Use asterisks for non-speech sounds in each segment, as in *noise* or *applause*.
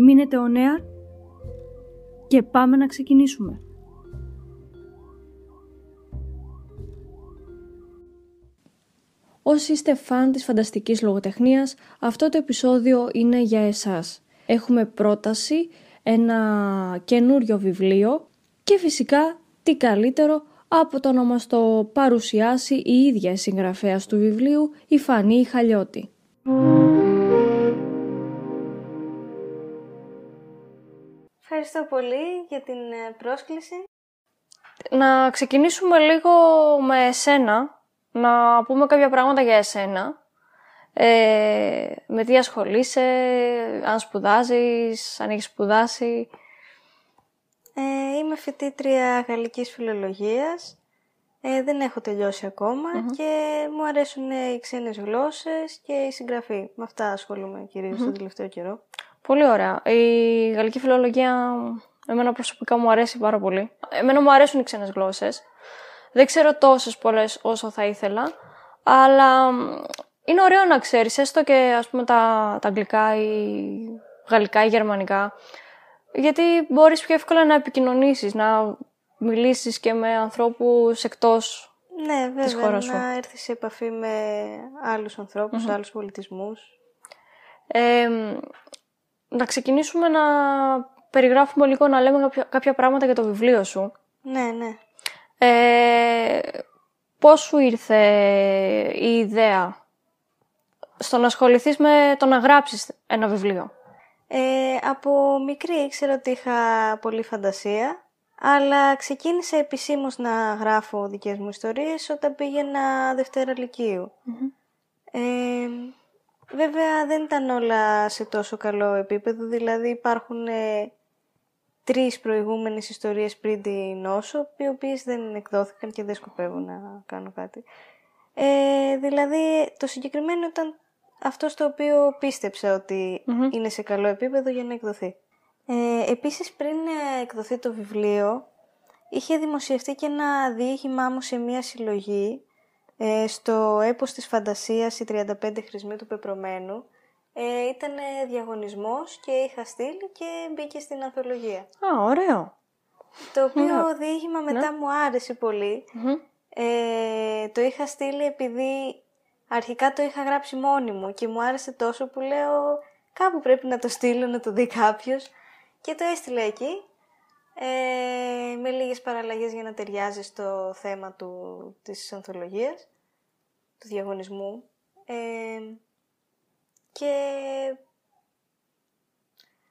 Μείνετε ο νέα και πάμε να ξεκινήσουμε. Όσοι είστε φαν της φανταστικής λογοτεχνίας, αυτό το επεισόδιο είναι για εσάς. Έχουμε πρόταση, ένα καινούριο βιβλίο και φυσικά τι καλύτερο από το να μας το παρουσιάσει η ίδια συγγραφέας του βιβλίου, η Φανή Χαλιώτη. Ευχαριστώ πολύ για την ε, πρόσκληση. Να ξεκινήσουμε λίγο με εσένα, να πούμε κάποια πράγματα για εσένα. Ε, με τι ασχολείσαι, αν σπουδάζεις, αν έχεις σπουδάσει. Ε, είμαι φοιτήτρια γαλλικής φιλολογίας. Ε, δεν έχω τελειώσει και μου αρέσουν οι ξένες γλώσσες και η συγγραφή. Με αυτά ασχολούμαι κυρίως το τελευταίο καιρό. Πολύ ωραία. Η γαλλική φιλολογία εμένα προσωπικά μου αρέσει πάρα πολύ. Εμένα μου αρέσουν οι ξένες γλώσσες. Δεν ξέρω τόσες πολλές όσο θα ήθελα, αλλά είναι ωραίο να ξέρεις, έστω και ας πούμε τα, τα αγγλικά ή γαλλικά ή γερμανικά, γιατί μπορείς πιο εύκολα να επικοινωνήσεις, να μιλήσεις και με ανθρώπους εκτός ναι, βέβαια, της χώρας σου. να έρθεις σε επαφή με άλλους ανθρώπους, mm-hmm. άλλους πολιτισμούς. Ε, να ξεκινήσουμε να περιγράφουμε λίγο, να λέμε κάποια, κάποια πράγματα για το βιβλίο σου. Ναι, ναι. Ε, πώς σου ήρθε η ιδέα στο να ασχοληθείς με το να γράψεις ένα βιβλίο; Ε, από μικρή ήξερα ότι είχα πολύ φαντασία, αλλά ξεκίνησα επισήμως να γράφω δικές μου ιστορίες όταν πήγαινα Δευτέρα Ε, βέβαια δεν ήταν όλα σε τόσο καλό επίπεδο, δηλαδή υπάρχουν ε, τρεις προηγούμενες ιστορίες πριν την νόσο, οι οποίες δεν εκδόθηκαν και δεν σκοπεύω να κάνω κάτι. Ε, δηλαδή το συγκεκριμένο ήταν αυτό στο οποίο πίστεψα είναι σε καλό επίπεδο για να εκδοθεί. Ε, επίσης πριν ε, εκδοθεί το βιβλίο είχε δημοσιευτεί και ένα διήγημά μου σε μία συλλογή ε, στο έπος της φαντασίας οι 35 χρησμοί του πεπρωμένου ε, ήταν διαγωνισμός και είχα στείλει και μπήκε στην ανθολογία. Α, ωραίο. Το οποίο διήγημα μετά ναι. μου άρεσε Ε, το είχα στείλει επειδή αρχικά το είχα γράψει μόνη μου και μου άρεσε τόσο που λέω κάπου πρέπει να το στείλω να το δει κάποιος και το έστειλα εκεί ε, με λίγες παραλλαγές για να ταιριάζει στο θέμα του, της ανθολογίας, του διαγωνισμού. Ε, και...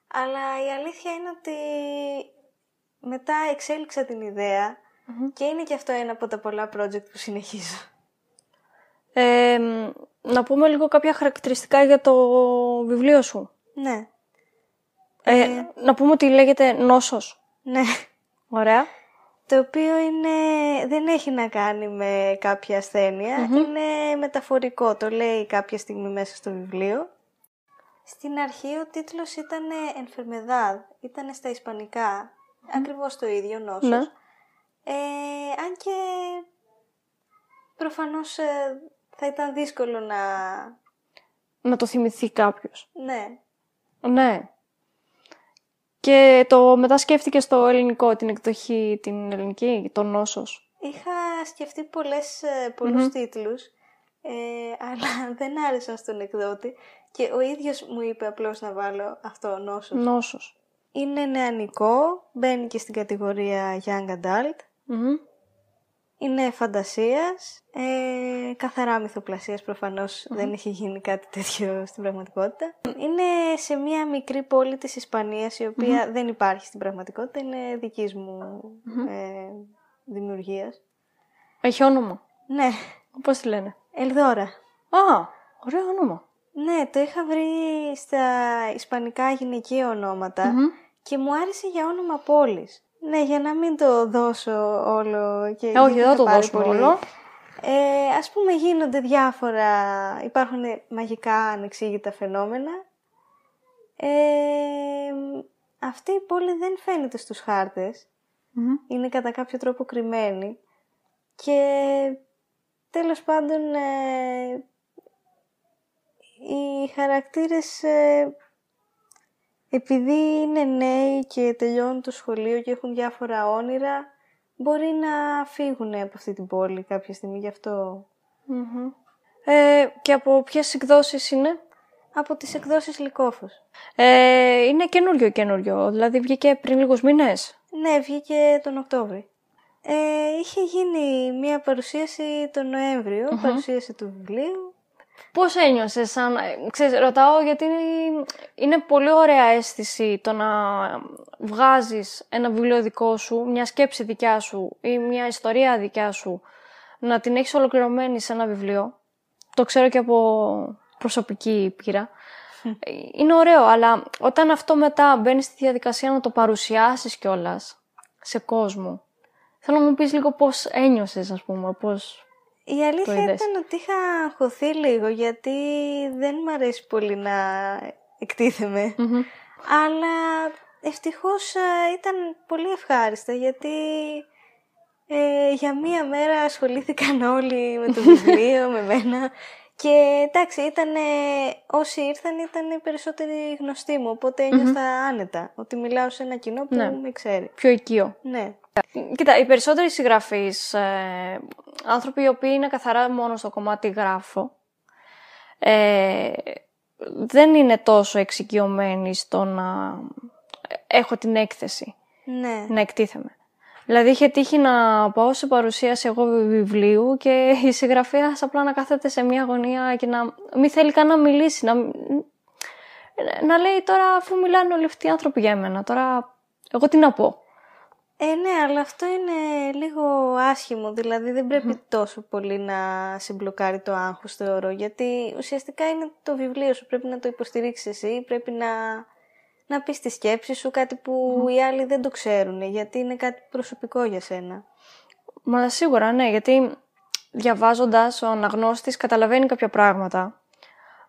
Αλλά η αλήθεια είναι ότι μετά εξέλιξα την ιδεα και είναι και αυτό ένα από τα πολλά project που συνεχίζω. Ε, να πούμε λίγο κάποια χαρακτηριστικά για το βιβλίο σου. Ναι. Ε, ε, να πούμε ότι λέγεται νόσος. Ναι. Ωραία. Το οποίο είναι, δεν έχει να κάνει με κάποια είναι μεταφορικό. Το λέει κάποια στιγμή μέσα στο βιβλίο. Στην αρχή ο τίτλος ήταν «Enfermedad», ήταν στα ισπανικά, mm. ακριβώς το ίδιο νόσος. Ναι. Ε, αν και προφανώς ε, θα ήταν δύσκολο να... Να το θυμηθεί κάποιος. Ναι. Ναι. Και το μετά σκέφτηκες στο ελληνικό, την εκδοχή, την ελληνική, το νόσος. Είχα σκεφτεί πολλές, ε, πολλούς τίτλους, ε, αλλά *laughs* δεν άρεσαν στον εκδότη και ο ίδιος μου είπε απλώς να βάλω αυτό, νόσος. Νόσος. Είναι νεανικό, μπαίνει και στην κατηγορία Young Adult. Είναι φαντασίας, ε, καθαρά μυθοπλασίας δεν έχει γίνει κάτι τέτοιο στην πραγματικότητα. Είναι σε μια μικρή πόλη της Ισπανίας η οποια δεν υπάρχει στην πραγματικότητα, είναι δικής μου ε, δημιουργίας. Έχει όνομα. Ναι. Πώς τη λένε; Ελδόρα. Α, ωραίο όνομα. Ναι, το είχα βρει στα ισπανικά γυναικεία και μου άρεσε για όνομα πόλης. Ναι, για να μην το δώσω όλο και... Ε, όχι, δεν το δώσω όλο. Ε, ας πούμε γίνονται διάφορα, υπάρχουν μαγικά ανεξήγητα φαινόμενα. Ε, αυτή η πόλη δεν φαίνεται στους χαρτες Είναι κατά κάποιο τρόπο κρυμμένη. Και τέλος πάντων ε, οι χαρακτήρες ε, επειδή είναι νέοι και τελειώνουν το σχολείο και έχουν διάφορα όνειρα μπορεί να φύγουν από αυτή την πόλη κάποια στιγμή γι' αυτο Ε, και από ποιες εκδόσεις είναι; Από τις εκδόσεις Λυκόφος. Ε, είναι καινούριο καινούριο, δηλαδή βγήκε πριν λίγους μήνες; Ναι, βγήκε τον Οκτώβρη. Ε, είχε γίνει μία παρουσίαση τον νοεμβριο παρουσίαση του βιβλίου. Πώς ένιωσες σαν... Ξέρεις, ρωτάω γιατί είναι πολύ ωραία αίσθηση το να βγάζεις ένα βιβλίο δικό σου, μια σκέψη δικιά σου ή μια ιστορία δικιά σου, να την έχεις ολοκληρωμένη σε ένα βιβλίο. Το ξέρω και από προσωπική πείρα. Είναι ωραίο, αλλά όταν αυτό μετά μπαίνεις στη διαδικασία να το παρουσιάσεις κιόλας σε κόσμο, θέλω να μου πεις λίγο πώς ένιωσες, ας πούμε, πώς η αλήθεια ήταν ότι είχα αγχωθεί λίγο γιατί δεν μου αρέσει πολύ να εκτιθεμαι Αλλά ευτυχώς ε, ήταν πολύ ευχάριστα γιατί ε, για μία μέρα ασχολήθηκαν όλοι με το *laughs* βιβλίο, με μένα. Και εντάξει, ήταν, όσοι ήρθαν ήταν περισσότεροι γνωστοί μου, οπότε ένιωθα άνετα ότι μιλάω σε ένα κοινό που ναι. με ξέρει. Πιο οικείο. Ναι. Κοίτα, οι περισσότεροι συγγραφείς, ε, άνθρωποι οι οποίοι είναι καθαρά μόνο στο κομμάτι γράφω, ε, δεν είναι τόσο εξοικειωμένοι στο να έχω την έκθεση, ναι. να εκτίθεμαι. Δηλαδή είχε τύχει να πάω σε παρουσίαση εγώ βιβλίου και η συγγραφέας απλά να κάθεται σε μια γωνία και να μην θέλει καν να μιλήσει, να, να λέει τώρα αφού μιλάνε όλοι αυτοί οι άνθρωποι για μένα, τώρα εγώ τι να πω. Ε, ναι, αλλά αυτό είναι λίγο άσχημο, δηλαδή δεν πρέπει τόσο πολύ να συμπλοκάρει το άγχος, θεωρώ, γιατί ουσιαστικά είναι το βιβλίο σου, πρέπει να το υποστηρίξεις εσύ, πρέπει να, να πεις τη σκέψη σου, κάτι που οι άλλοι δεν το ξέρουν, γιατί είναι κάτι προσωπικό για σένα. Μα σίγουρα, ναι, γιατί διαβάζοντας ο αναγνώστης καταλαβαίνει κάποια πράγματα,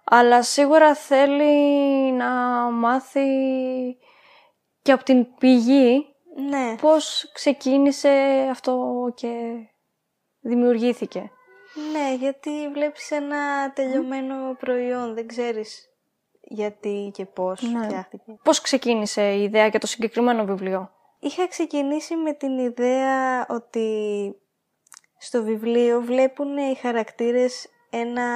αλλά σίγουρα θέλει να μάθει και από την πηγή ναι. Πώς ξεκίνησε αυτό και δημιουργήθηκε; Ναι, γιατί βλέπεις ένα τελειωμένο προϊόν, δεν ξέρεις γιατί και πώς ναι. φτιάχτηκε. Πώς ξεκίνησε η ιδέα για το συγκεκριμένο βιβλίο; Είχα ξεκινήσει με την ιδέα ότι στο βιβλίο βλέπουν οι χαρακτήρες ένα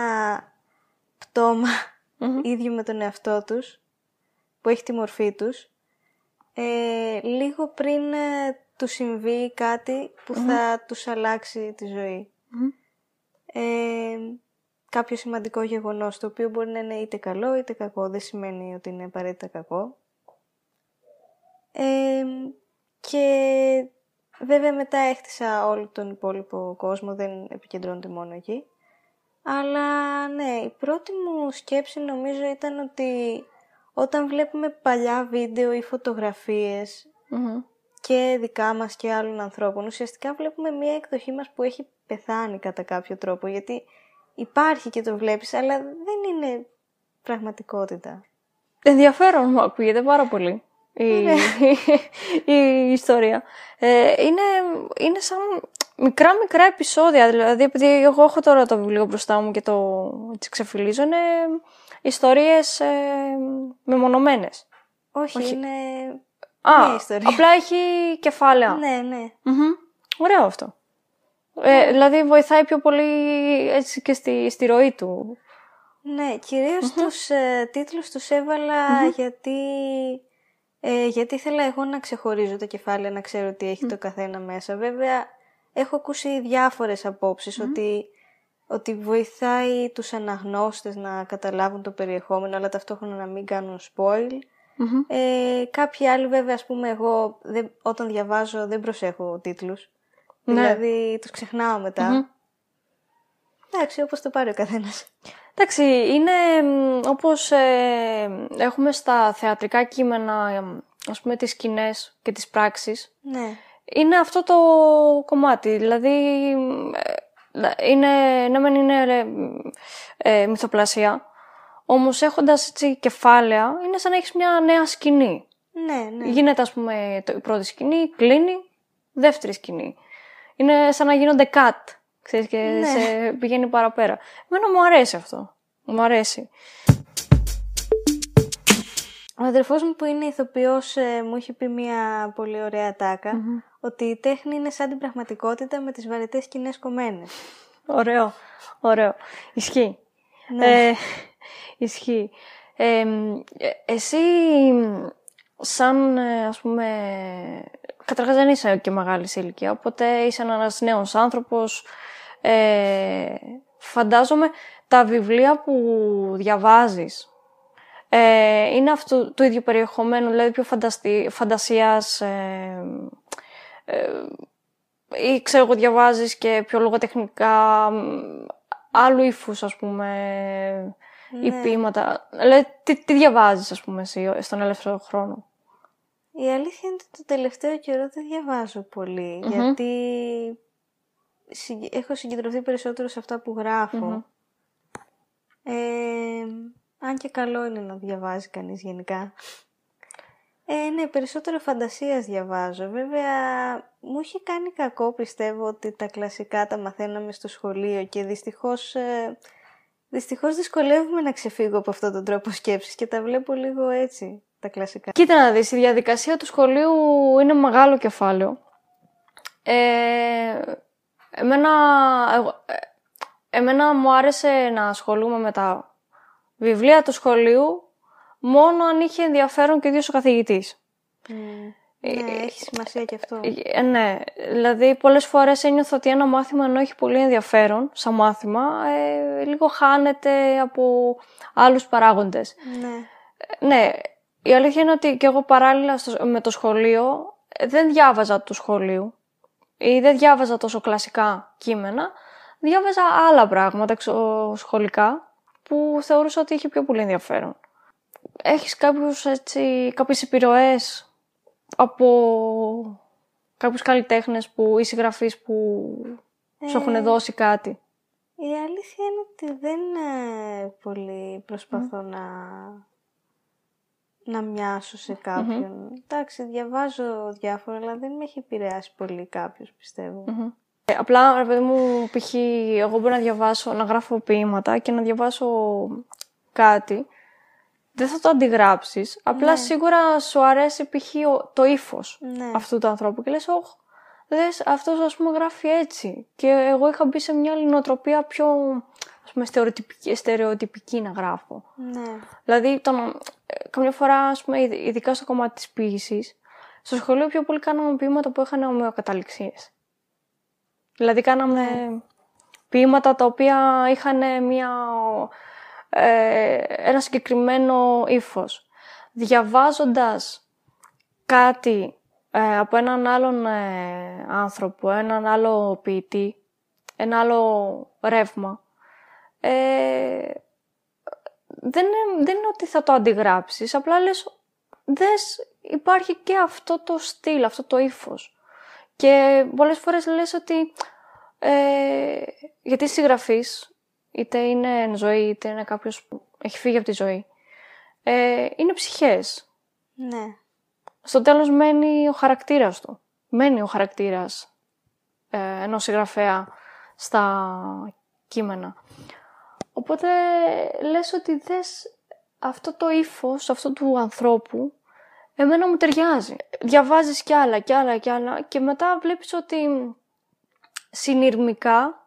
ίδιο με τον εαυτό τους που έχει τη μορφή τους ε, λίγο πριν ε, του συμβεί κάτι που θα τους αλλάξει τη ζωή. Ε, κάποιο σημαντικό γεγονός, το οποίο μπορεί να είναι είτε καλό είτε κακό, δεν σημαίνει ότι είναι απαραίτητα κακό. Ε, και βέβαια μετά έχτισα όλο τον υπόλοιπο κόσμο, δεν επικεντρώνεται μόνο εκεί. Αλλά ναι, η πρώτη μου σκέψη νομίζω ήταν ότι όταν βλέπουμε παλιά βίντεο ή και δικά μας και άλλων ανθρώπων, ουσιαστικά βλέπουμε μία εκδοχή μας που έχει πεθάνει κατά κάποιο τρόπο, γιατί υπάρχει και το βλέπεις, αλλά δεν είναι πραγματικότητα. Ενδιαφέρον μου ακούγεται πάρα πολύ η, ναι. *laughs* η, ιστορία. Ε, είναι, είναι σαν μικρά μικρά επεισόδια, δηλαδή επειδή εγώ έχω τώρα το βιβλίο μπροστά μου και το ξεφυλίζω, είναι ιστορίες ε, μεμονωμένες. Όχι, Όχι, είναι Α, μια ιστορία. απλά έχει κεφάλαια. Ναι, ναι. Ωραίο αυτό. Ε, ναι. δηλαδή βοηθάει πιο πολύ έτσι και στη, στη ροή του. Ναι, κυρίως mm-hmm. τους ε, τίτλους τους εβαλα γιατί, ε, γιατί ήθελα εγώ να ξεχωρίζω τα κεφάλαια, να ξέρω τι έχει το καθένα μέσα. Βέβαια, έχω ακούσει διάφορες ότι ότι βοηθάει τους αναγνώστες να καταλάβουν το περιεχόμενο, αλλά ταυτόχρονα να μην κάνουν spoil. Ε, κάποιοι άλλοι βέβαια, ας πούμε, εγώ δεν, όταν διαβάζω δεν προσέχω τίτλους. Ναι. Δηλαδή, τους ξεχνάω μετά. Εντάξει, όπως το πάρει ο καθένας. Εντάξει, είναι όπως ε, έχουμε στα θεατρικά κείμενα, ας πούμε, τις σκηνές και τις πράξεις. Ναι. Είναι αυτό το κομμάτι, δηλαδή είναι, ναι μεν είναι ε, μυθοπλασία, όμως έχοντας έτσι κεφάλαια είναι σαν να έχεις μια νέα σκηνή. Ναι, ναι. Γίνεται ας πούμε η πρώτη σκηνή, κλείνει, δεύτερη σκηνή. Είναι σαν να γίνονται cut, ξέρεις, και Ναι. σε πηγαίνει παραπέρα. Εμένα μου αρέσει αυτό. Μου αρέσει. Ο αδερφός μου που είναι ηθοποιός ε, μου είχε πει μια πολύ ωραία τάκα, ότι η τέχνη είναι σαν την πραγματικότητα με τις βαρετές σκηνές κομμένες. Ωραίο, ωραίο. Ισχύει. Ναι. Ε, ισχύει. Ε, ε, εσύ, σαν, ε, ας πούμε, καταρχάς δεν είσαι και μεγάλη σε ηλικία, οπότε είσαι ένας νέος άνθρωπος. Ε, φαντάζομαι τα βιβλία που διαβάζεις ε, είναι αυτού του ίδιου περιεχομένου, δηλαδή πιο φανταστι, φαντασίας ε, ε, ή ξέρω εγώ διαβάζεις και πιο λογοτεχνικά μ, άλλου ύφους ας πούμε ή Ναι. ποίηματα. Δηλαδή τι, τι διαβάζεις ας πούμε εσύ στον ελεύθερο χρόνο; Η αλήθεια είναι ότι το τελευταίο καιρό δεν διαβάζω πολύ, γιατί συγκ- έχω συγκεντρωθεί περισσότερο σε αυτά που γραφω Ε, αν και καλό είναι να διαβάζει κανείς γενικά. Ε, ναι, περισσότερο φαντασίας διαβάζω. Βέβαια, μου είχε κάνει κακό, πιστεύω, ότι τα κλασικά τα μαθαίναμε στο σχολείο και δυστυχώς, ε, δυστυχώς δυσκολεύομαι να ξεφύγω από αυτόν τον τρόπο σκέψης και τα βλέπω λίγο έτσι, τα κλασικά. Κοίτα να δεις, η διαδικασία του σχολείου είναι μεγάλο κεφάλαιο. Ε, εμένα, εγώ- ε, εμένα μου άρεσε να ασχολούμαι με τα βιβλία του σχολείου μόνο αν είχε ενδιαφέρον και ο ίδιος ο καθηγητής. Ναι, έχει σημασία και αυτό. Ε, ναι, δηλαδή πολλές φορές ένιωθα ότι ένα μάθημα ενώ έχει πολύ ενδιαφέρον σαν μάθημα, ε, λίγο χάνεται από άλλους παράγοντες. Ναι. Ναι, η αλήθεια είναι ότι και εγώ παράλληλα στο- με το σχολείο ε, δεν διάβαζα του σχολείου ή δεν διάβαζα τόσο κλασικά κείμενα, διάβαζα άλλα πράγματα εξω- σχολικά που θεωρούσα ότι είχε πιο πολύ ενδιαφέρον. Έχεις κάποιους έτσι, κάποιες επιρροές από κάποιους καλλιτέχνες που, ή συγγραφείς που σου έχουν δώσει κάτι; Η αλήθεια είναι ότι δεν ε, πολύ προσπαθώ να, να μοιάσω σε κάποιον. Εντάξει, διαβάζω διάφορα, αλλά δεν με έχει επηρεάσει πολύ κάποιος, πιστεύω. Ε, απλά, ρε παιδί μου, π.χ. εγώ μπορώ να διαβάσω, να γράφω ποίηματα και να διαβάσω κάτι. Δεν θα το αντιγράψεις. Απλά σίγουρα σου αρέσει π.χ. ο- το ύφος Ναι. αυτού του ανθρώπου. Και λες, όχ, δες, αυτός ας πούμε γράφει έτσι. Και εγώ είχα μπει σε μια άλλη νοοτροπία πιο, ας πούμε, στερεοτυπική, στερεοτυπική να γράφω. Ναι. Δηλαδή, το, να- ε, καμιά φορά, ας πούμε, ειδ- ειδικά στο κομμάτι της ποίησης, στο σχολείο πιο πολύ κάναμε ποίηματα που είχαν ομοιοκαταληξίες. Δηλαδή, κάναμε ποίηματα τα οποία είχαν μια, ε, ένα συγκεκριμένο ύφος. Διαβάζοντας κάτι ε, από έναν άλλον ε, άνθρωπο, έναν άλλο ποιητή, ένα άλλο ρεύμα, ε, δεν είναι, δεν είναι ότι θα το αντιγράψεις, απλά λες, δες, υπάρχει και αυτό το στυλ, αυτό το ύφος. Και πολλές φορές λες ότι, ε, γιατί συγγραφής, είτε είναι εν ζωή, είτε είναι κάποιος που έχει φύγει από τη ζωή, ε, είναι ψυχές. Ναι. Στο τέλος μένει ο χαρακτήρας του. Μένει ο χαρακτήρας ε, ενός συγγραφέα στα κείμενα. Οπότε λες ότι δες αυτό το ύφος αυτού του ανθρώπου εμένα μου ταιριάζει. Διαβάζεις κι άλλα κι άλλα κι άλλα και μετά βλέπεις ότι συνειρμικά,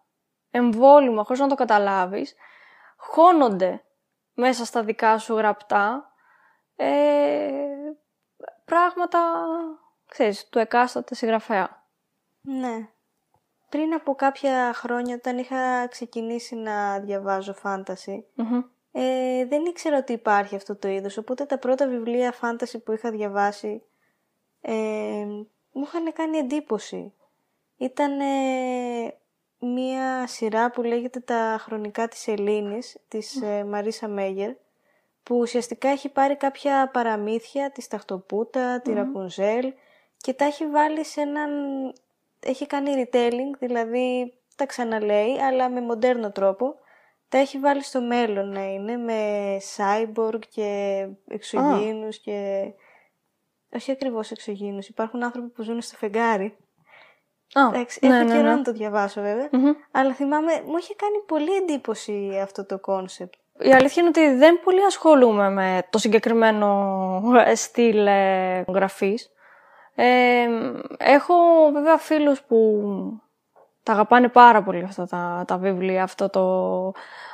εμβόλυμα, χωρίς να το καταλάβεις, χώνονται μέσα στα δικά σου γραπτά ε, πράγματα, ξέρεις, του εκάστοτε συγγραφέα. Ναι. Πριν από κάποια χρόνια, όταν είχα ξεκινήσει να διαβάζω φάνταση, Μμμ. ε, δεν ήξερα ότι υπάρχει αυτό το είδος, οπότε τα πρώτα βιβλία φάνταση που είχα διαβάσει ε, μου είχαν κάνει εντύπωση. Ήταν μία σειρά που λέγεται «Τα χρονικά της Ελλήνης» της ε, Μαρίσα Μέγερ που ουσιαστικά έχει πάρει κάποια παραμύθια, της Σταχτοπούτα, τη Ραπουνζέλ και τα έχει βάλει σε έναν... έχει κάνει retelling, δηλαδή τα ξαναλέει, αλλά με μοντέρνο τρόπο. Τα έχει βάλει στο μέλλον να είναι, με cyborg και εξωγήινους και... Όχι ακριβώς εξωγήινους, υπάρχουν άνθρωποι που ζουν στο φεγγάρι. Α, Εντάξει, ναι, έχω ναι, καιρό ναι. να το διαβάσω βέβαια, Μμμ. αλλά θυμάμαι, μου είχε κάνει πολύ εντύπωση αυτό το concept. Η αλήθεια είναι ότι δεν πολύ ασχολούμαι με το συγκεκριμένο ε, στυλ ε, γραφής. Ε, έχω βέβαια φίλους που τα αγαπάνε πάρα πολύ αυτά τα, τα βιβλία, αυτό το,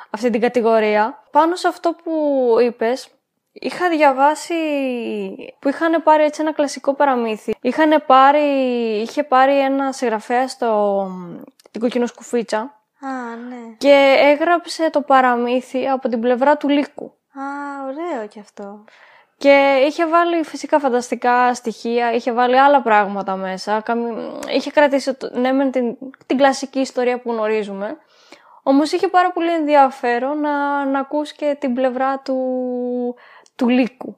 αυτή την κατηγορία. Πάνω σε αυτό που είπες, είχα διαβάσει που είχαν πάρει έτσι ένα κλασικό παραμύθι. Είχαν πάρει, είχε πάρει ένα συγγραφέα στο την κοκκινοσκουφίτσα Α, ναι. και έγραψε το παραμύθι από την πλευρά του λύκου. Α, ωραίο κι αυτό. Και είχε βάλει φυσικά φανταστικά στοιχεία, είχε βάλει άλλα πράγματα μέσα. καμι- Είχε κρατήσει το- ναι, μεν την, την κλασική ιστορία που γνωρίζουμε. Όμως είχε πάρα πολύ ενδιαφέρον να, να ακούς και την πλευρά του, του λύκου.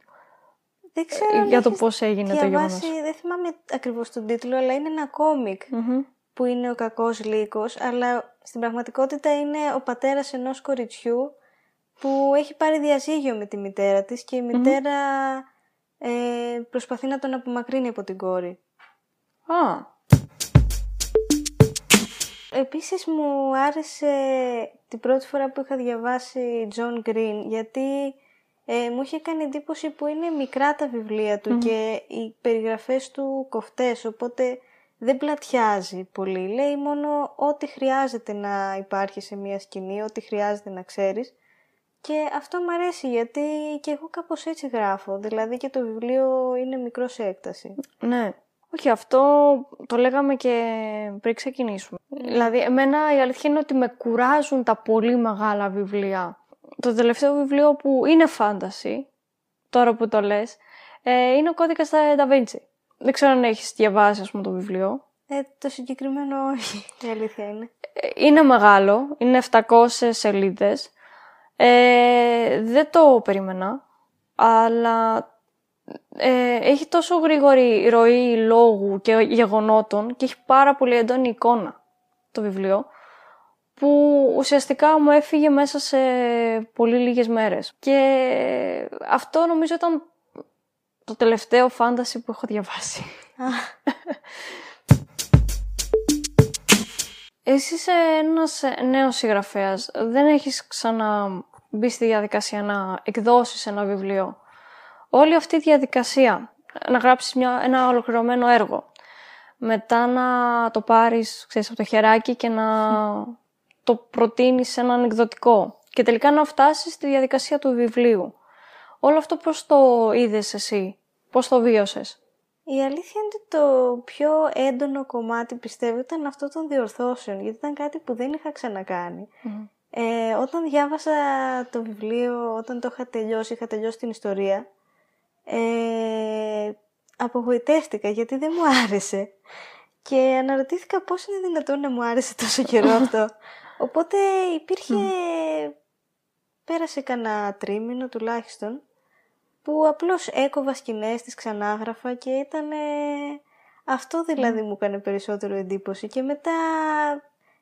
Δεν ξέρω Ε, αν για το έχεις πώς έγινε το διαβάσει, γεγονός. δεν θυμάμαι ακριβώς τον τίτλο, αλλά είναι ένα κόμικ Μμμ. που είναι ο κακός λύκος, αλλά στην πραγματικότητα είναι ο πατέρας ενός κοριτσιού που έχει πάρει διαζύγιο με τη μητέρα της και η μητέρα ε, προσπαθεί να τον απομακρύνει από την κόρη. Α, Επίσης μου άρεσε την πρώτη φορά που είχα διαβάσει John Green γιατί ε, μου είχε κάνει εντύπωση που είναι μικρά τα βιβλία του και οι περιγραφές του κοφτές οπότε δεν πλατιάζει πολύ. Λέει μόνο ό,τι χρειάζεται να υπάρχει σε μια σκηνή, ό,τι χρειάζεται να ξέρεις και αυτό μου αρέσει γιατί και εγώ κάπως έτσι γράφω. Δηλαδή και το βιβλίο είναι μικρό σε έκταση. ναι. Όχι, αυτό το λέγαμε και πριν ξεκινήσουμε. Δηλαδή, εμένα η αλήθεια είναι ότι με κουράζουν τα πολύ μεγάλα βιβλία. Το τελευταίο βιβλίο που είναι φάνταση, τώρα που το λες, ε, είναι ο κώδικας στα Da Vinci. Δεν ξέρω αν έχεις διαβάσει, ας πούμε, το βιβλίο. Ε, το συγκεκριμένο όχι, *laughs* η αλήθεια είναι. Ε, Είναι μεγάλο, είναι 700 σελίδες. Ε, δεν το περίμενα, αλλά ε, έχει τόσο γρήγορη ροή λόγου και γεγονότων και έχει πάρα πολύ έντονη εικόνα το βιβλίο που ουσιαστικά μου έφυγε μέσα σε πολύ λίγες μέρες. Και αυτό νομίζω ήταν το τελευταίο φάνταση που έχω διαβάσει. Α, Εσύ είσαι ένας ε, νέος συγγραφέας. Δεν έχεις ξαναμπεί στη διαδικασία να εκδώσεις ένα βιβλίο. Όλη αυτή η διαδικασία, να γράψεις μια, ένα ολοκληρωμένο έργο, μετά να το πάρεις, ξέρεις, από το χεράκι και να το προτείνεις σε έναν εκδοτικό και τελικά να φτάσεις στη διαδικασία του βιβλίου. Όλο αυτό πώς το είδες εσύ, πώς το βίωσες; η αλήθεια είναι ότι το πιο έντονο κομμάτι πιστεύω ήταν αυτό των διορθώσεων, γιατί ήταν κάτι που δεν είχα ξανακάνει. Ε, όταν διάβασα το βιβλίο, όταν το είχα τελειώσει, είχα τελειώσει την ιστορία, ε, απογοητεύτηκα γιατί δεν μου άρεσε. Και αναρωτήθηκα πώς είναι δυνατόν να μου άρεσε τόσο καιρό *laughs* αυτό. Οπότε υπήρχε... Πέρασε κανένα τρίμηνο τουλάχιστον που απλώς έκοβα σκηνές, τις ξανάγραφα και ήταν... Αυτό δηλαδή μου έκανε περισσότερο εντύπωση και μετά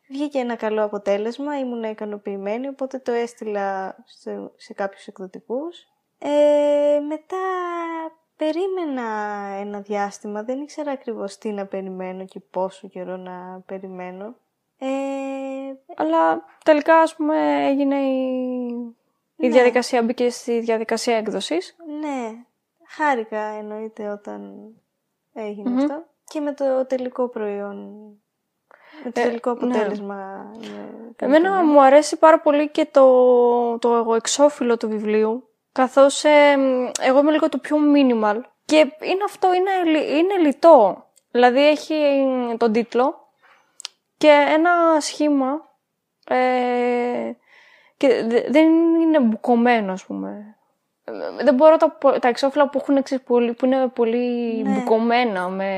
βγήκε ένα καλό αποτέλεσμα, ήμουν ικανοποιημένη, οπότε το έστειλα σε, σε κάποιους εκδοτικούς. Ε, μετά περίμενα ένα διάστημα, δεν ήξερα ακριβώς τι να περιμένω και πόσο καιρό να περιμένω. Ε, Αλλά τελικά, ας πούμε, έγινε η, η Ναι. διαδικασία, μπήκε στη διαδικασία έκδοσης. ναι, χάρηκα εννοείται όταν έγινε αυτό. Και με το τελικό προϊόν, με το Ε, τελικό ναι. αποτέλεσμα. είμαι Εμένα ικανοποιημένη. μου αρέσει πάρα πολύ και το, το εξώφυλλο του βιβλίου, καθώς ε, μ, εγώ είμαι λίγο το πιο minimal και είναι αυτό, είναι, λι- είναι λιτό. Δηλαδή έχει τον τίτλο και ένα σχήμα ε, και δε- δεν είναι μπουκωμένο, ας πούμε. δεν μπορώ τα, τα εξώφυλλα που, έχουν, πολύ, που είναι πολύ Ναι. μπουκωμένα με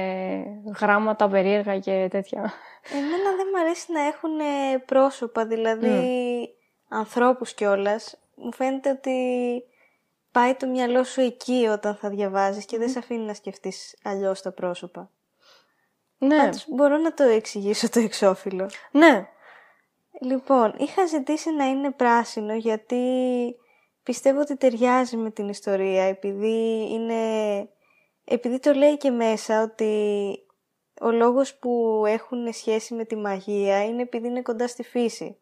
γράμματα περίεργα και τέτοια. Εμένα δεν μου αρέσει να έχουν ε, πρόσωπα, δηλαδή ανθρώπους κιόλας. Μου φαίνεται ότι πάει το μυαλό σου εκεί όταν θα διαβάζεις και δεν σε αφήνει να σκεφτείς αλλιώς τα πρόσωπα. Ναι, Πάντως μπορώ να το εξηγήσω το εξώφυλλο. ναι. Λοιπόν, είχα ζητήσει να είναι πράσινο γιατί πιστεύω ότι ταιριάζει με την ιστορία επειδή είναι... Επειδή το λέει και μέσα ότι ο λόγος που έχουν σχέση με τη μαγεία είναι επειδή είναι κοντά στη φύση.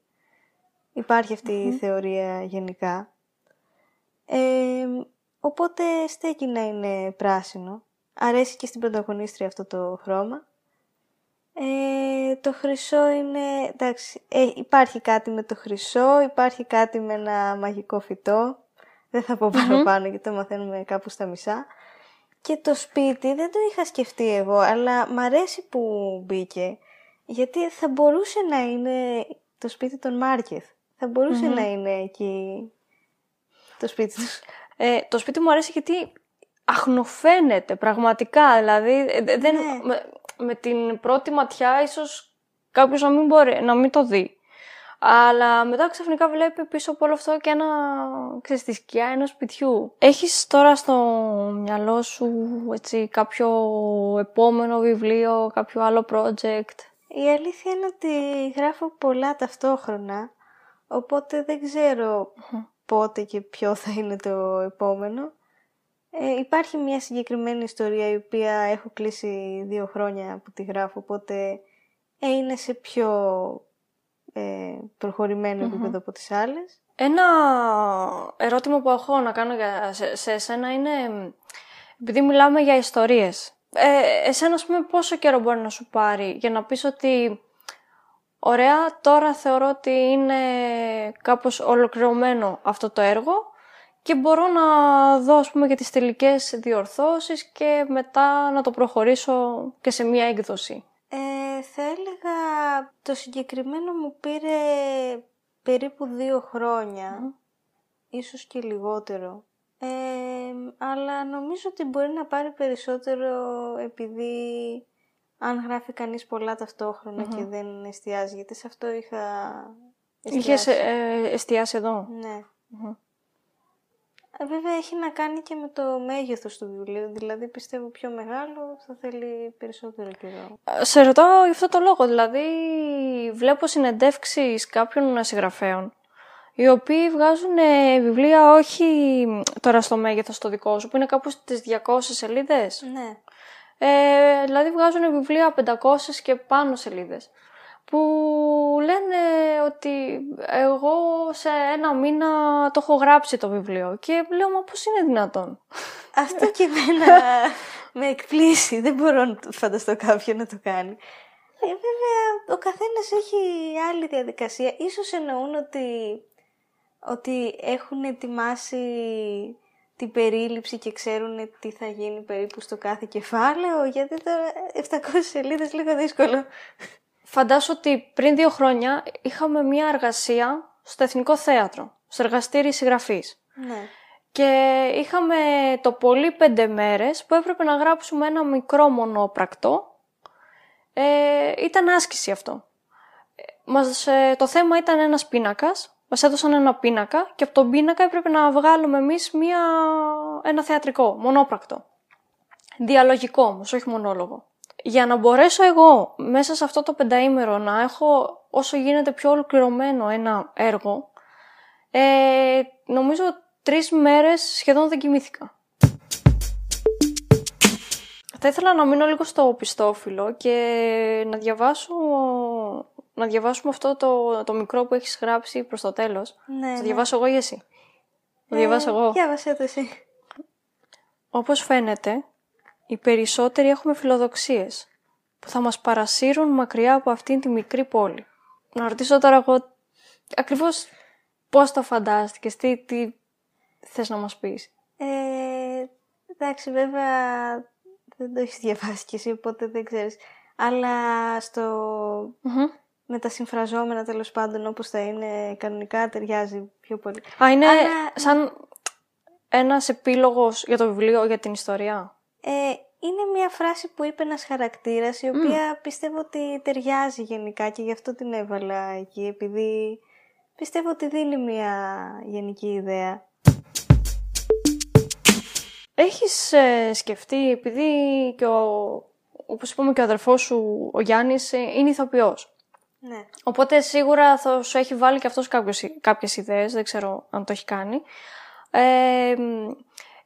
Υπάρχει αυτή η θεωρία γενικά. Ε, οπότε στέκει να είναι πράσινο. Αρέσει και στην πρωταγωνίστρια αυτό το χρώμα. Ε, το χρυσό είναι, εντάξει, ε, υπάρχει κάτι με το χρυσό, υπάρχει κάτι με ένα μαγικό φυτό. Δεν θα πω παραπάνω γιατί το μαθαίνουμε κάπου στα μισά. Και το σπίτι δεν το είχα σκεφτεί εγώ, αλλά μ' αρέσει που μπήκε. Γιατί θα μπορούσε να είναι το σπίτι των Μάρκεθ. Θα μπορουσε να είναι εκεί το σπίτι τους. Ε, το σπίτι μου αρέσει γιατί αχνοφαίνεται πραγματικά. Δηλαδή, ε, δε- δεν, Ναι. Με, με την πρώτη ματιά ίσως κάποιος να μην, μπορεί, να μην το δει. Αλλά μετά ξαφνικά βλέπει πίσω από όλο αυτό και ένα, ξέρεις, τη σκιά ενός σπιτιού. Έχεις τώρα στο μυαλό σου έτσι, κάποιο επόμενο βιβλίο, κάποιο άλλο project; Η αλήθεια είναι ότι γράφω πολλά ταυτόχρονα, οπότε δεν ξέρω πότε και ποιο θα είναι το επόμενο. Ε, υπάρχει μια συγκεκριμένη ιστορία η οποία έχω κλείσει δύο χρόνια που τη γράφω, οπότε ε, είναι σε πιο ε, προχωρημένο επίπεδο από τις άλλες. Ένα ερώτημα που έχω να κάνω για, σε, σε εσένα είναι, επειδή μιλάμε για ιστορίες, ε, εσένα ας πούμε πόσο καιρό μπορεί να σου πάρει για να πεις ότι ωραία τώρα θεωρώ ότι είναι κάπως ολοκληρωμένο αυτό το έργο και μπορώ να δω ας πούμε και τις τελικές διορθώσεις και μετά να το προχωρήσω και σε μία έκδοση. Ε, θα έλεγα το συγκεκριμένο μου πήρε περίπου δύο χρόνια, ίσως και λιγότερο. Ε, αλλά νομίζω ότι μπορεί να πάρει περισσότερο επειδή αν γράφει κανείς πολλά ταυτόχρονα και δεν εστιάζει, γιατί σε αυτό είχα Είχες εστιάσει. ε, εστιάσει εδώ. Ναι. Ε, Βέβαια έχει να κάνει και με το μέγεθος του βιβλίου, δηλαδή πιστεύω πιο μεγάλο θα θέλει περισσότερο καιρό. Σε ρωτάω γι' αυτό το λόγο. Δηλαδή, βλέπω συνεντεύξεις κάποιων συγγραφέων, οι οποίοι βγάζουν ε, βιβλία όχι τώρα στο μέγεθος το δικό σου, που είναι κάπου στις 200 σελίδες. Ναι. Ε, δηλαδή, βγάζουν βιβλία 500 και πάνω σελίδες. Που λένε ότι εγώ σε ένα μήνα το έχω γράψει το βιβλίο. Και λέω, μα πώς είναι δυνατόν; Αυτό και εμένα *laughs* με εκπλήσει. Δεν μπορώ να το φανταστώ κάποιον να το κάνει. Ε, βέβαια, ο καθένας έχει άλλη διαδικασία. Ίσως εννοούν ότι, ότι έχουν ετοιμάσει την περίληψη και ξέρουν τι θα γίνει περίπου στο κάθε κεφάλαιο, γιατί τώρα 700 σελίδες λίγο δύσκολο. Φαντάσου ότι πριν δύο χρόνια είχαμε μία εργασία στο Εθνικό Θέατρο, στο εργαστήρι συγγραφής. Ναι. Και είχαμε το πολύ πέντε μέρες που έπρεπε να γράψουμε ένα μικρό μονόπρακτο. Ε, ήταν άσκηση αυτό. Ε, Μας, ε, το θέμα ήταν ένας πίνακας. Μας έδωσαν ένα πίνακα και από τον πίνακα έπρεπε να βγάλουμε εμείς μία, ένα θεατρικό, μονόπρακτο. Διαλογικό όμως, όχι μονόλογο. Για να μπορέσω εγώ μέσα σε αυτό το πενταήμερο να έχω όσο γίνεται πιο ολοκληρωμένο ένα έργο, ε, νομίζω τρεις μέρες σχεδόν δεν κοιμήθηκα. Θα ήθελα να μείνω λίγο στο πιστόφυλλο και να διαβάσω να διαβάσουμε αυτό το, το μικρό που έχεις γράψει προς το τέλος. Ναι, Θα ναι. διαβάσω εγώ ή εσύ; Θα διαβάσω Ε, εγώ; Διάβασέ το εσύ. Όπως φαίνεται, οι περισσότεροι έχουμε φιλοδοξίες που θα μας παρασύρουν μακριά από αυτήν τη μικρή πόλη. Να ρωτήσω τώρα εγώ ακριβώς πώς το φαντάστηκες, τι, τι θες να μας πεις. Ε, εντάξει, βέβαια δεν το έχεις διαβάσει κι εσύ, οπότε δεν ξέρεις. Αλλά στο... Μμμ. με τα συμφραζόμενα τέλος πάντων όπως θα είναι κανονικά ταιριάζει πιο πολύ. Α, είναι Αλλά- σαν ένας επίλογος για το βιβλίο, για την ιστορία; Ε, είναι μια φράση που είπε ένας χαρακτήρας, η οποία πιστεύω ότι ταιριάζει γενικά και γι' αυτό την έβαλα εκεί, επειδή πιστεύω ότι δίνει μια γενική ιδέα. Έχεις ε, σκεφτεί, επειδή και ο, όπως είπαμε και ο αδερφός σου, ο Γιάννης, ε, είναι ηθοποιός. Ναι. Οπότε σίγουρα θα σου έχει βάλει και αυτός κάποιες, κάποιες ιδέες, δεν ξέρω αν το έχει κάνει. Ε,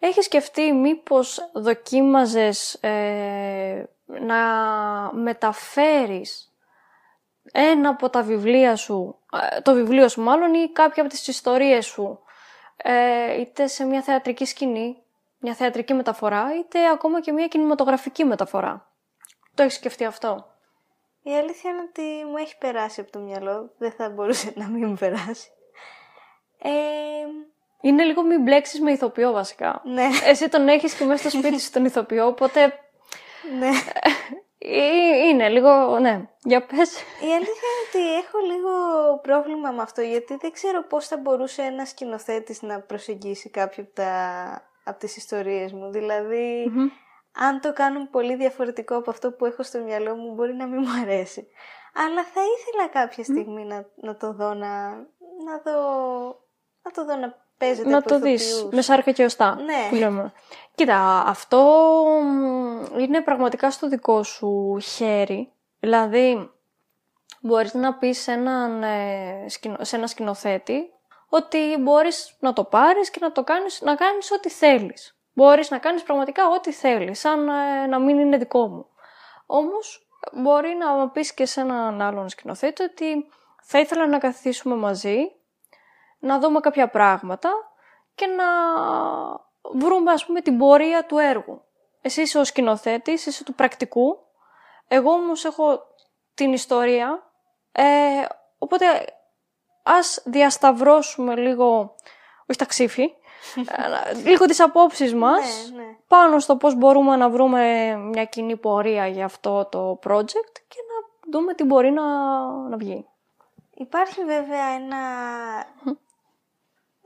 έχεις σκεφτεί μήπως δοκίμαζες ε, να μεταφέρεις ένα από τα βιβλία σου, ε, το βιβλίο σου μάλλον ή κάποια από τις ιστορίες σου, ε, είτε σε μια θεατρική σκηνή, μια θεατρική μεταφορά, είτε ακόμα και μια κινηματογραφική μεταφορά; Το έχεις σκεφτεί αυτό; Η αλήθεια είναι ότι μου έχει περάσει από το μυαλό, δεν θα μπορούσε να μην μου περάσει. Ε, είναι λίγο μην μπλέξεις με ηθοποιό βασικά. Ναι. Εσύ τον έχεις και μέσα στο σπίτι σου τον ηθοποιό, οπότε. ναι. Ε, είναι λίγο. Ναι. Για πες. Η αλήθεια είναι ότι έχω λίγο πρόβλημα με αυτό, γιατί δεν ξέρω πώς θα μπορούσε ένας σκηνοθέτης να προσεγγίσει κάποιο από, τα... από τις ιστορίες μου. δηλαδη αν το κάνουν πολύ διαφορετικό από αυτό που έχω στο μυαλό μου, μπορεί να μην μου αρέσει. Αλλά θα ήθελα κάποια στιγμή να, να το δω, να, να δω, να το δω να παίζεται Να το δεις με σάρκα και οστά. Ναι. Που λέμε. Κοίτα, αυτό είναι πραγματικά στο δικό σου χέρι. Δηλαδή, μπορείς να πεις σε, έναν, ε, σε ένα σκηνοθέτη ότι μπορείς να το πάρεις και να το κάνεις, να κάνεις ό,τι θέλεις. Μπορείς να κάνεις πραγματικά ό,τι θέλεις, σαν ε, να μην είναι δικό μου. Όμως, μπορεί να πεις και σε έναν άλλον σκηνοθέτη ότι θα ήθελα να καθίσουμε μαζί να δούμε κάποια πράγματα και να βρούμε ας πούμε την πορεία του έργου. Εσύ είσαι ο σκηνοθέτης, είσαι του πρακτικού, εγώ όμως έχω την ιστορία, ε, οπότε ας διασταυρώσουμε λίγο, όχι τα ξύφη, *laughs* ε, λίγο τις απόψεις μας Ναι, ναι. πάνω στο πώς μπορούμε να βρούμε μια κοινή πορεία για αυτό το project και να δούμε τι μπορεί να, να βγει. Υπάρχει βέβαια ένα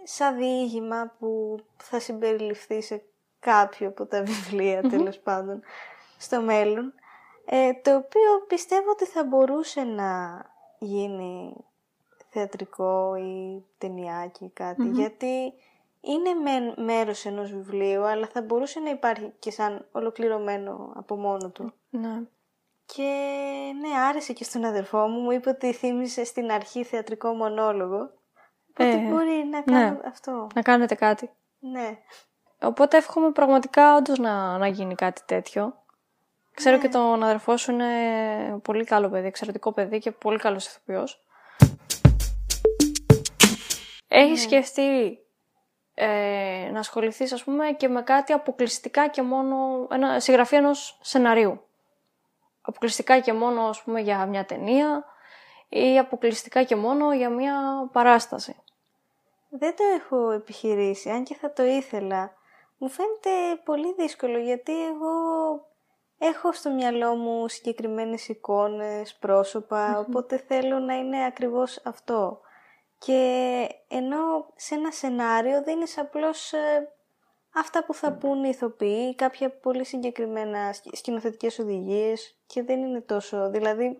σαν διήγημα που θα συμπεριληφθεί σε κάποιο από τα βιβλία τέλος πάντων στο μέλλον ε, το οποίο πιστεύω ότι θα μπορούσε να γίνει θεατρικό ή ταινιάκι γιατί είναι με, μέρος ενός βιβλίου αλλά θα μπορούσε να υπάρχει και σαν ολοκληρωμένο από μόνο του. Ναι. Και ναι, άρεσε και στον αδερφό μου, μου είπε ότι θύμισε στην αρχή θεατρικό μονόλογο Οπότε Ε, μπορεί να κάνω ναι. αυτό. Να κάνετε κάτι. Ναι. Οπότε εύχομαι πραγματικά όντως να, να γίνει κάτι τέτοιο. Ξέρω Ναι. και τον αδερφό σου είναι πολύ καλό παιδί, εξαιρετικό παιδί και πολύ καλός ηθοποιός. Έχεις σκεφτεί ε, να ασχοληθείς, ας πούμε, και με κάτι αποκλειστικά και μόνο, ένα, συγγραφή ενός σεναρίου. Αποκλειστικά και μόνο, ας πούμε, για μια ταινία ή αποκλειστικά και μόνο για μια παράσταση. Δεν το έχω επιχειρήσει, αν και θα το ήθελα. Μου φαίνεται πολύ δύσκολο γιατί εγώ έχω στο μυαλό μου συγκεκριμένες εικόνες, πρόσωπα, οπότε θέλω να είναι ακριβώς αυτό. Και ενώ σε ένα σενάριο δίνεις απλώς ε, αυτά που θα πούν οι ηθοποιοί, κάποια πολύ συγκεκριμένα σκη- σκηνοθετικές οδηγίες και δεν είναι τόσο, δηλαδή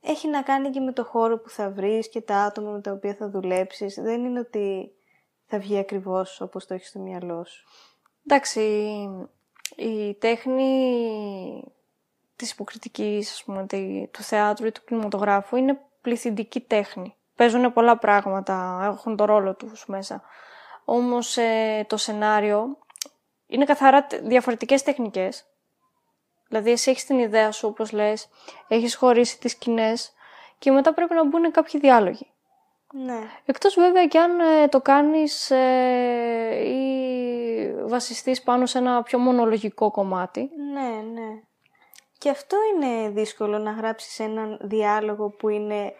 έχει να κάνει και με το χώρο που θα βρεις και τα άτομα με τα οποία θα δουλέψεις. Δεν είναι ότι θα βγει ακριβώς όπως το έχεις στο μυαλό σου. Εντάξει, η τέχνη της υποκριτικής, ας πούμε, τη- του θεάτρου ή του κινηματογράφου είναι πληθυντική τέχνη. Παίζουν πολλά πράγματα, έχουν το ρόλο τους μέσα. Όμως ε, το σενάριο είναι καθαρά τε- διαφορετικές τεχνικές. Δηλαδή εσύ έχεις την ιδέα σου, όπως λες, έχεις χωρίσει τις σκηνές και μετά πρέπει να μπουν κάποιοι διάλογοι. Ναι. Εκτός βέβαια και αν ε, το κάνεις ε, ή βασιστείς πάνω σε ένα πιο μονολογικό κομμάτι. Ναι, ναι. Και αυτό είναι δύσκολο να γράψεις έναν διάλογο που είναι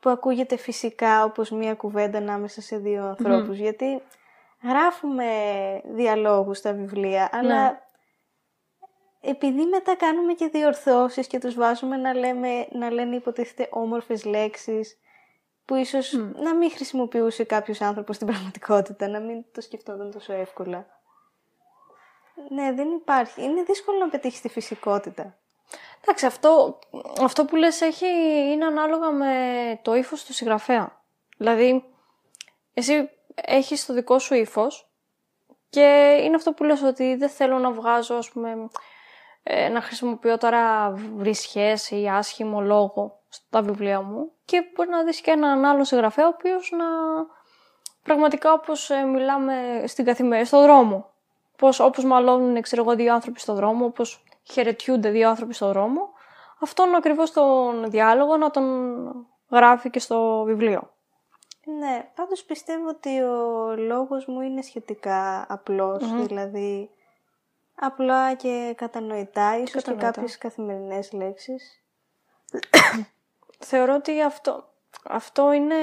που ακούγεται φυσικά όπως μία κουβέντα ανάμεσα σε δύο ανθρώπους. Γιατί γράφουμε διαλόγους στα βιβλία, αλλά επειδή μετά κάνουμε και διορθώσεις και τους βάζουμε να, λέμε, να λένε υποτίθεται όμορφες λέξεις, που που ίσως να μην χρησιμοποιούσε κάποιος άνθρωπος στην πραγματικότητα, να μην το σκεφτόταν τόσο εύκολα. Ναι, δεν υπάρχει. Είναι δύσκολο να πετύχεις τη φυσικότητα. Εντάξει, αυτό, αυτό που λες έχει, είναι ανάλογα με το ύφος του συγγραφέα. Δηλαδή, εσύ έχεις το δικό σου ύφος και είναι αυτό που λες ότι δεν θέλω να βγάζω, ας πούμε, ε, να χρησιμοποιώ τώρα βρισχές ή άσχημο λόγο στα βιβλία μου και μπορεί να δεις και έναν άλλο συγγραφέα ο οποίος να πραγματικά όπως ε, μιλάμε στην καθημερινή, στον δρόμο. Πώς, όπως μαλώνουν ξέρω εγώ, δύο άνθρωποι στον δρόμο, όπως χαιρετιούνται δύο άνθρωποι στον δρόμο, αυτόν ακριβώς τον διάλογο να τον γράφει και στο βιβλίο. Ναι, πάντως πιστεύω ότι ο λόγος μου είναι σχετικά δηλαδή απλά και κατανοητά, ίσως και κάποιες καθημερινές λέξεις. Θεωρώ ότι αυτό, αυτό είναι,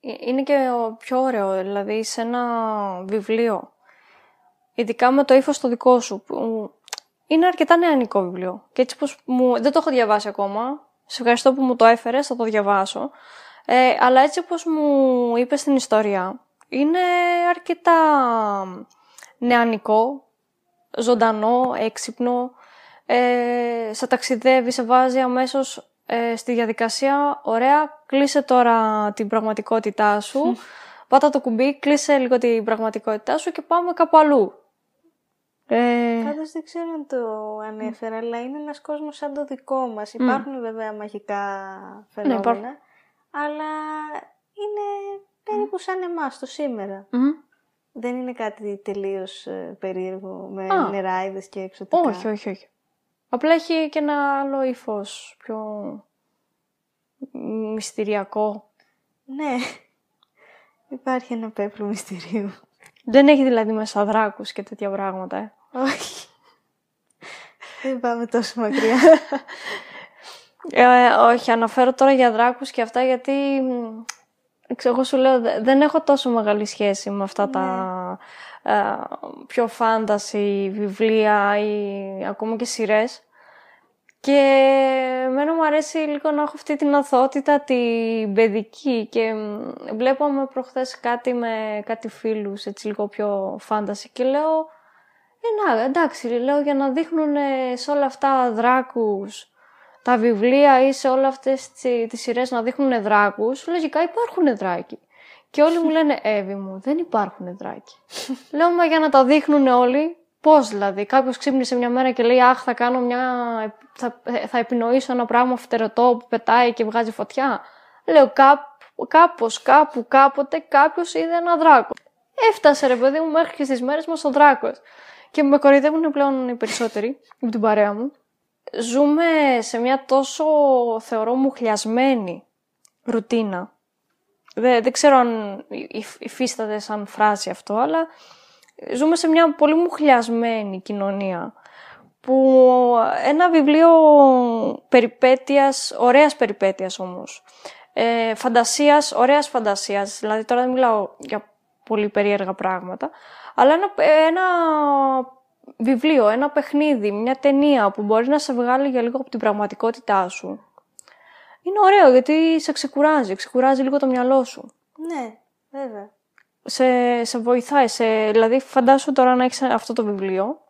είναι και πιο ωραίο, δηλαδή σε ένα βιβλίο, ειδικά με το ύφος το δικό σου, που είναι αρκετά νεανικό βιβλίο. Και έτσι πως μου, δεν το έχω διαβάσει ακόμα, σε ευχαριστώ που μου το έφερες, θα το διαβάσω. Ε, αλλά έτσι όπως μου είπες στην ιστορία, είναι αρκετά νεανικό, ζωντανό, έξυπνο, ε, σε ταξιδεύει, σε βάζει αμέσως ε, στη διαδικασία. Ωραία, κλείσε τώρα την πραγματικότητά σου. Πάτα το κουμπί, κλείσε λίγο την πραγματικότητά σου και πάμε κάπου αλλού. Ε... Πάντως δεν ξέρω αν το ανέφερα, αλλά είναι ένας κόσμος σαν το δικό μας. Υπάρχουν βέβαια μαγικά φαινόμενα, ναι, αλλά είναι περίπου σαν εμάς το σήμερα. Δεν είναι κάτι τελείως ε, περίεργο με Α. νεράιδες και εξωτικά. Όχι, όχι, όχι. Απλά έχει και ένα άλλο ύφος πιο μυστηριακό. Ναι, υπάρχει ένα πέπλο μυστηρίου. Δεν έχει δηλαδή μέσα δράκους και τέτοια πράγματα, ε. Όχι. Δεν πάμε τόσο μακριά. Ε, όχι, αναφέρω τώρα για δράκους και αυτά γιατί εγώ σου λέω δεν έχω τόσο μεγάλη σχέση με αυτά τα ναι. ε, πιο φάνταση βιβλία ή ακόμα και σειρές. Και εμένα μου αρέσει λίγο να έχω αυτή την αθότητα, την παιδική και βλέπαμε προχθές κάτι με κάτι φίλους, έτσι λίγο πιο φάνταση και λέω, ε, να, εντάξει, λέω για να δείχνουν σε όλα αυτά δράκους, τα βιβλία ή σε όλα αυτές τις σειρές να δείχνουν δράκους, λογικά υπάρχουν δράκοι. Και όλοι μου λένε, Εύη μου, δεν υπάρχουν δράκοι. *laughs* λέω, μα για να τα δείχνουν όλοι, Πώς δηλαδή, κάποιος ξύπνησε μια μέρα και λέει Αχ, θα κάνω μια. θα, θα επινοήσω ένα πράγμα φτερωτό που πετάει και βγάζει φωτιά. Λέω κάπως, κάπου, κάποτε κάποιος είδε ένα δράκο. Έφτασε ρε παιδί μου μέχρι και στις μέρες μας ο δράκος. Και με κοροϊδεύουν πλέον οι περισσότεροι από την παρέα μου. Ζούμε σε μια τόσο, θεωρώ, μουχλιασμένη ρουτίνα. Δεν, δεν ξέρω αν υφίσταται σαν φράση αυτό, αλλά ζούμε σε μια πολύ μουχλιασμένη κοινωνία που ένα βιβλίο περιπέτειας, ωραίας περιπέτειας όμως, ε, φαντασίας, ωραίας φαντασίας, δηλαδή τώρα δεν μιλάω για πολύ περίεργα πράγματα, αλλά ένα, ένα βιβλίο, ένα παιχνίδι, μια ταινία που μπορείς να σε βγάλει για λίγο από την πραγματικότητά σου. Είναι ωραίο γιατί σε ξεκουράζει, ξεκουράζει λίγο το μυαλό σου. Ναι, βέβαια σε, σε βοηθάει. Σε, δηλαδή, φαντάσου τώρα να έχεις αυτό το βιβλίο,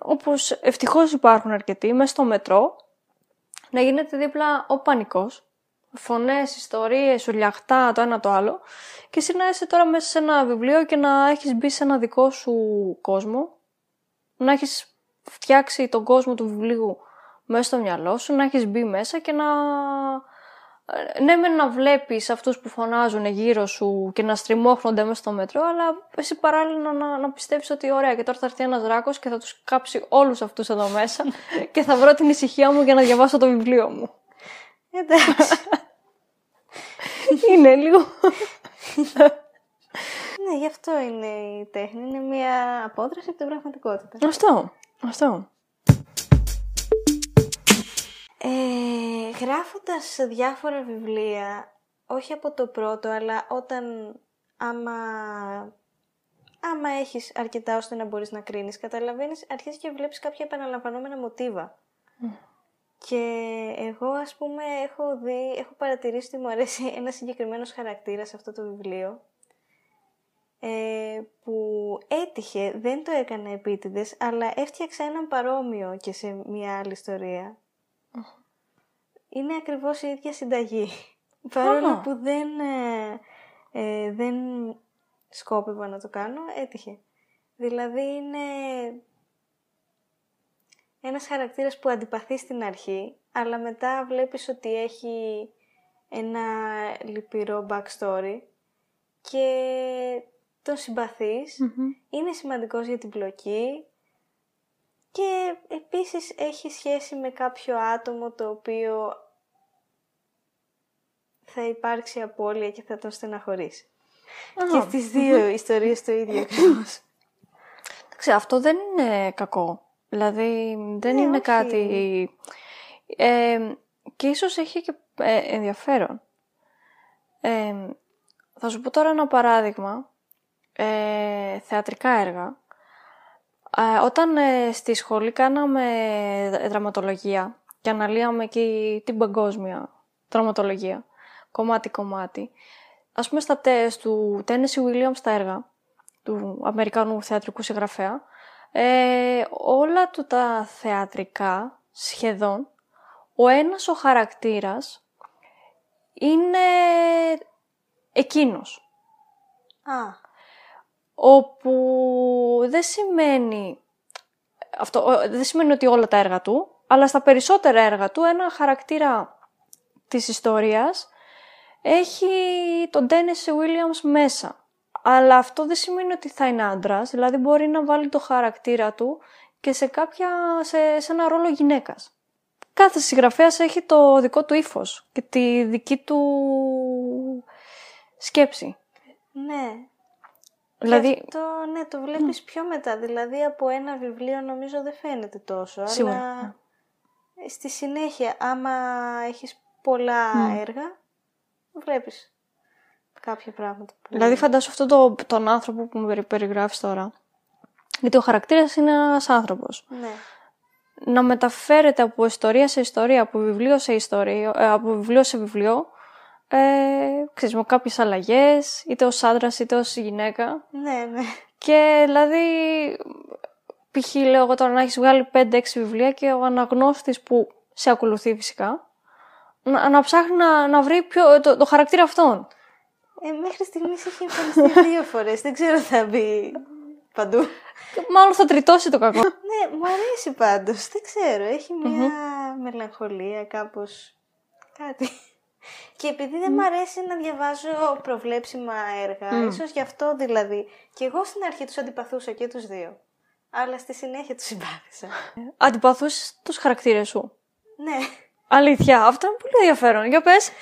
όπως ευτυχώς υπάρχουν αρκετοί, μέσα στο μετρό, να γίνεται δίπλα ο πανικός, φωνές, ιστορίες, ουρλιαχτά, το ένα το άλλο, και εσύ να είσαι τώρα μέσα σε ένα βιβλίο και να έχεις μπει σε ένα δικό σου κόσμο, να έχεις φτιάξει τον κόσμο του βιβλίου μέσα στο μυαλό σου, να έχεις μπει μέσα και να ναι, με να βλέπεις αυτούς που φωνάζουν γύρω σου και να στριμώχνονται μέσα στο μετρό, αλλά εσύ παράλληλα να, να πιστεύεις ότι ωραία και τώρα θα έρθει ένας δράκος και θα τους κάψει όλους αυτούς εδώ μέσα *laughs* και θα βρω την ησυχία μου για να διαβάσω το βιβλίο μου. Εντάξει. είναι λίγο. *laughs* ναι, γι' αυτό είναι η τέχνη. Είναι μια απόδραση από την πραγματικότητα. Αυτό. Αυτό. Ε, γράφοντας διάφορα βιβλία, όχι από το πρώτο, αλλά όταν άμα, άμα έχεις αρκετά ώστε να μπορείς να κρίνεις, καταλαβαίνεις, αρχίζεις και βλέπεις κάποια επαναλαμβανόμενα μοτίβα. Και εγώ ας πούμε έχω δει, έχω παρατηρήσει ότι μου αρέσει ένα συγκεκριμένος χαρακτήρας σε αυτό το βιβλίο ε, που έτυχε, δεν το έκανε επίτηδες, αλλά έφτιαξα έναν παρόμοιο και σε μια άλλη ιστορία. Είναι ακριβώς η ίδια συνταγή. *laughs* Παρόλο που δεν, ε, ε, δεν σκόπευα να το κάνω, έτυχε. Δηλαδή είναι ένας χαρακτήρας που αντιπαθεί στην αρχή, αλλά μετά βλέπεις ότι έχει ένα λυπηρό backstory και τον συμπαθεις είναι σημαντικός για την πλοκή και επίσης έχει σχέση με κάποιο άτομο το οποίο θα υπάρξει απώλεια και θα τον στεναχωρήσει. Και στις δύο ιστορίες το ίδιο *laughs* ακριβώς. Εντάξει, αυτό δεν είναι κακό. Δηλαδή δεν ναι, είναι κάτι... Ε, και ίσως έχει και ε, ενδιαφέρον. Ε, θα σου πω τώρα ένα παράδειγμα. Ε, θεατρικά έργα. όταν στη σχολή κάναμε δραματολογία και αναλύαμε και την παγκόσμια δραματολογία, κομμάτι-κομμάτι, ας πούμε στα τεστ του Tennessee Williams τα έργα, του Αμερικανού θεατρικού συγγραφέα, ε, όλα του τα θεατρικά, σχεδόν, ο ένας ο χαρακτήρας είναι εκείνος. Α. Όπου δεν σημαίνει, αυτό, δεν σημαίνει ότι όλα τα έργα του, αλλά στα περισσότερα έργα του ένα χαρακτήρα της ιστορίας έχει τον Tennessee Williams μέσα. Αλλά αυτό δεν σημαίνει ότι θα είναι άντρας, δηλαδή μπορεί να βάλει το χαρακτήρα του και σε, κάποια, σε, σε ένα ρόλο γυναίκας. Κάθε συγγραφέας έχει το δικό του ύφος και τη δική του σκέψη. Ναι. Δηλαδή... Και αυτό, ναι, το βλέπεις πιο μετά. Δηλαδή από ένα βιβλίο νομίζω δεν φαίνεται τόσο. Σίγουρα. Αλλά στη συνέχεια, άμα έχεις πολλά έργα, βλέπεις κάποια πράγματα. Που... Δηλαδή φαντάσου αυτόν το, τον άνθρωπο που μου περιγράφεις τώρα. Γιατί ο χαρακτήρας είναι ένας άνθρωπος. Ναι. Να μεταφέρεται από ιστορία σε ιστορία, από βιβλίο σε ιστορία, ε, από βιβλίο σε βιβλίο, ε, ξέρεις, με κάποιες αλλαγές, είτε ως άντρας είτε ως γυναίκα. Ναι, ναι. Και δηλαδή, π.χ. λέω εγώ τώρα να έχεις βγάλει 5-6 βιβλία και ο αναγνώστης που σε ακολουθεί φυσικά, να, να ψάχνει να, να βρει ποιο, το, το χαρακτήρα αυτόν. Ε, μέχρι στιγμής έχει εμφανιστεί *laughs* δύο φορές. Δεν ξέρω θα μπει παντού. Μάλλον θα τριτώσει το κακό. ναι, μου αρέσει πάντως. Δεν ξέρω. Έχει μια μελαγχολία, κάπως. Κάτι. Και επειδή δεν μου αρέσει να διαβάζω προβλέψιμα έργα, mm. ίσως γι' αυτό δηλαδή. Και εγώ στην αρχή τους αντιπαθούσα και τους δύο. Αλλά στη συνέχεια τους συμπάθησα. Αντιπαθούσες τους χαρακτήρες σου; Ναι. Αλήθεια, αυτό είναι πολύ ενδιαφέρον. Για πες. *laughs*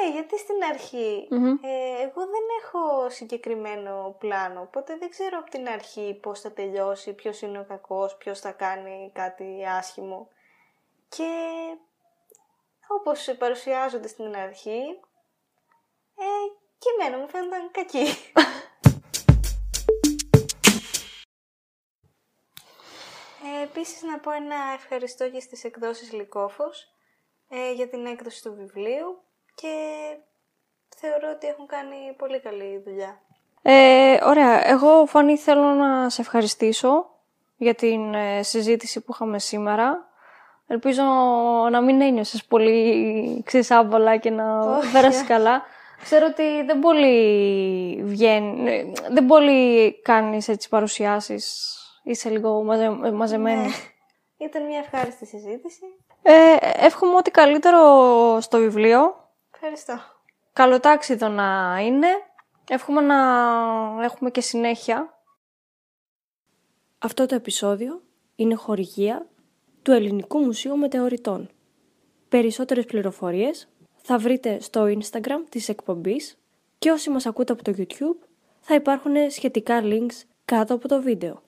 Ναι, γιατί στην αρχη ε, εγώ δεν έχω συγκεκριμένο πλάνο, οπότε δεν ξέρω από την αρχή πώς θα τελειώσει, ποιος είναι ο κακός, ποιος θα κάνει κάτι άσχημο. Και όπως παρουσιάζονται στην αρχή, ε, και εμένα μου φαίνονταν κακή. Ε, επίσης να πω ένα ευχαριστώ και στις εκδόσεις Λυκόφος ε, για την έκδοση του βιβλίου και θεωρώ ότι έχουν κάνει πολύ καλή δουλειά. Ε, ωραία. Εγώ, Φανή, θέλω να σε ευχαριστήσω για την ε, συζήτηση που είχαμε σήμερα. Ελπίζω να μην ένιωσες πολύ ξεσάβολα και να πέρασεις καλά. Ξέρω ότι δεν πολύ βγαίνει, ε, δεν πολύ κάνεις έτσι παρουσιάσεις. Είσαι λίγο μαζε, μαζεμένη. Ναι. Ήταν μια ευχάριστη συζήτηση. Ε, εύχομαι ό,τι καλύτερο στο βιβλίο. Ευχαριστώ. Καλοτάξιδο να είναι. Εύχομαι να έχουμε και συνέχεια. Αυτό το επεισόδιο είναι χορηγία του Ελληνικού Μουσείου Μετεωρητών. Περισσότερες πληροφορίες θα βρείτε στο Instagram της εκπομπής και όσοι μας ακούτε από το YouTube θα υπάρχουν σχετικά links κάτω από το βίντεο.